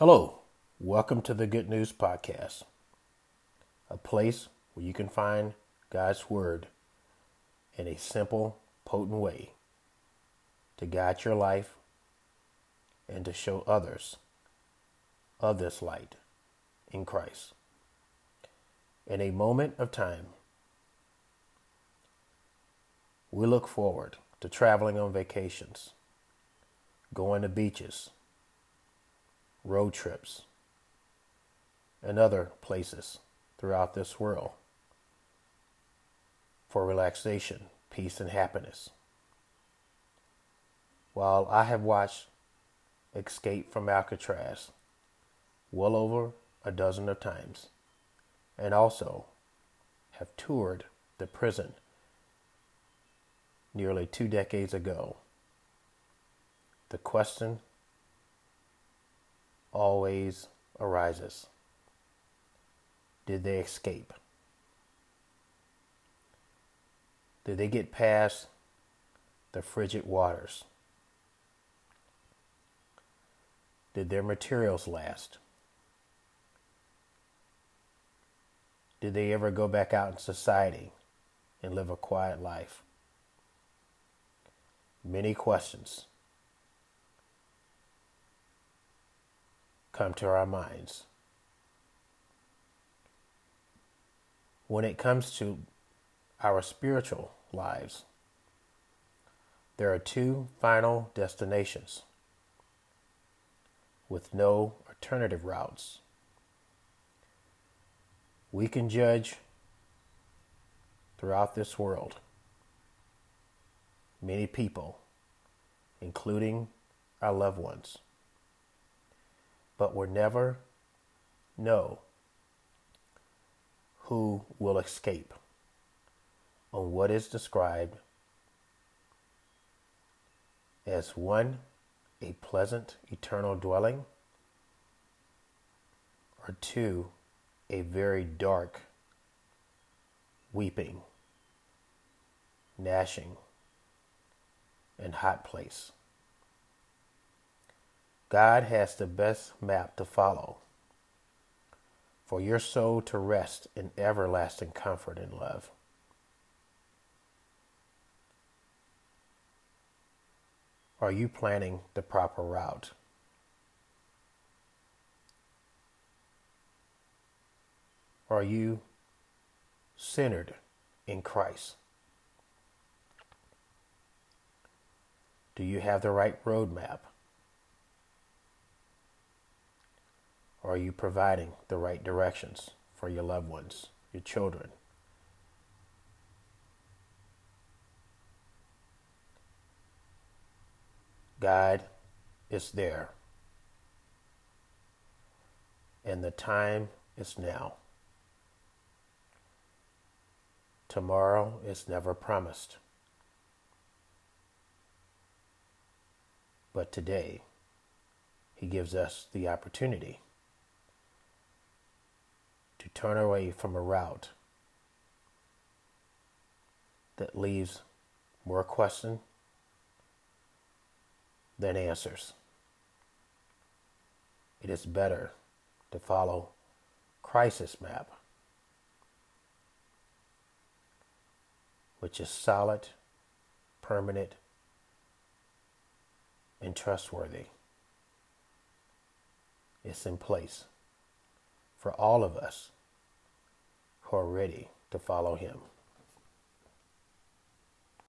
Hello, welcome to the Good News Podcast, a place where you can find God's Word in a simple, potent way to guide your life and to show others of this light in Christ. In a moment of time, we look forward to traveling on vacations, going to beaches, road trips, and other places throughout this world for relaxation, peace, and happiness. While I have watched Escape from Alcatraz well over a dozen of times, and also have toured the prison nearly two decades ago, the question always arises Did they escape? Did they get past the frigid waters? Did their materials last? Did they ever go back out in society and live a quiet life? Many questions come to our minds. When it comes to our spiritual lives, there are two final destinations with no alternative routes. We can judge throughout this world many people, including our loved ones but will never know who will escape on what is described as one, a pleasant eternal dwelling, or two, a very dark weeping, gnashing, and hot place. God has the best map to follow for your soul to rest in everlasting comfort and love. Are you planning the proper route? Are you centered in Christ? Do you have the right roadmap? Are you providing the right directions for your loved ones, your children? God is there. And the time is now. Tomorrow is never promised. But today, He gives us the opportunity to turn away from a route that leaves more question than answers. It is better to follow Christ's map, which is solid, permanent, and trustworthy. It's in place for all of us who are ready to follow him.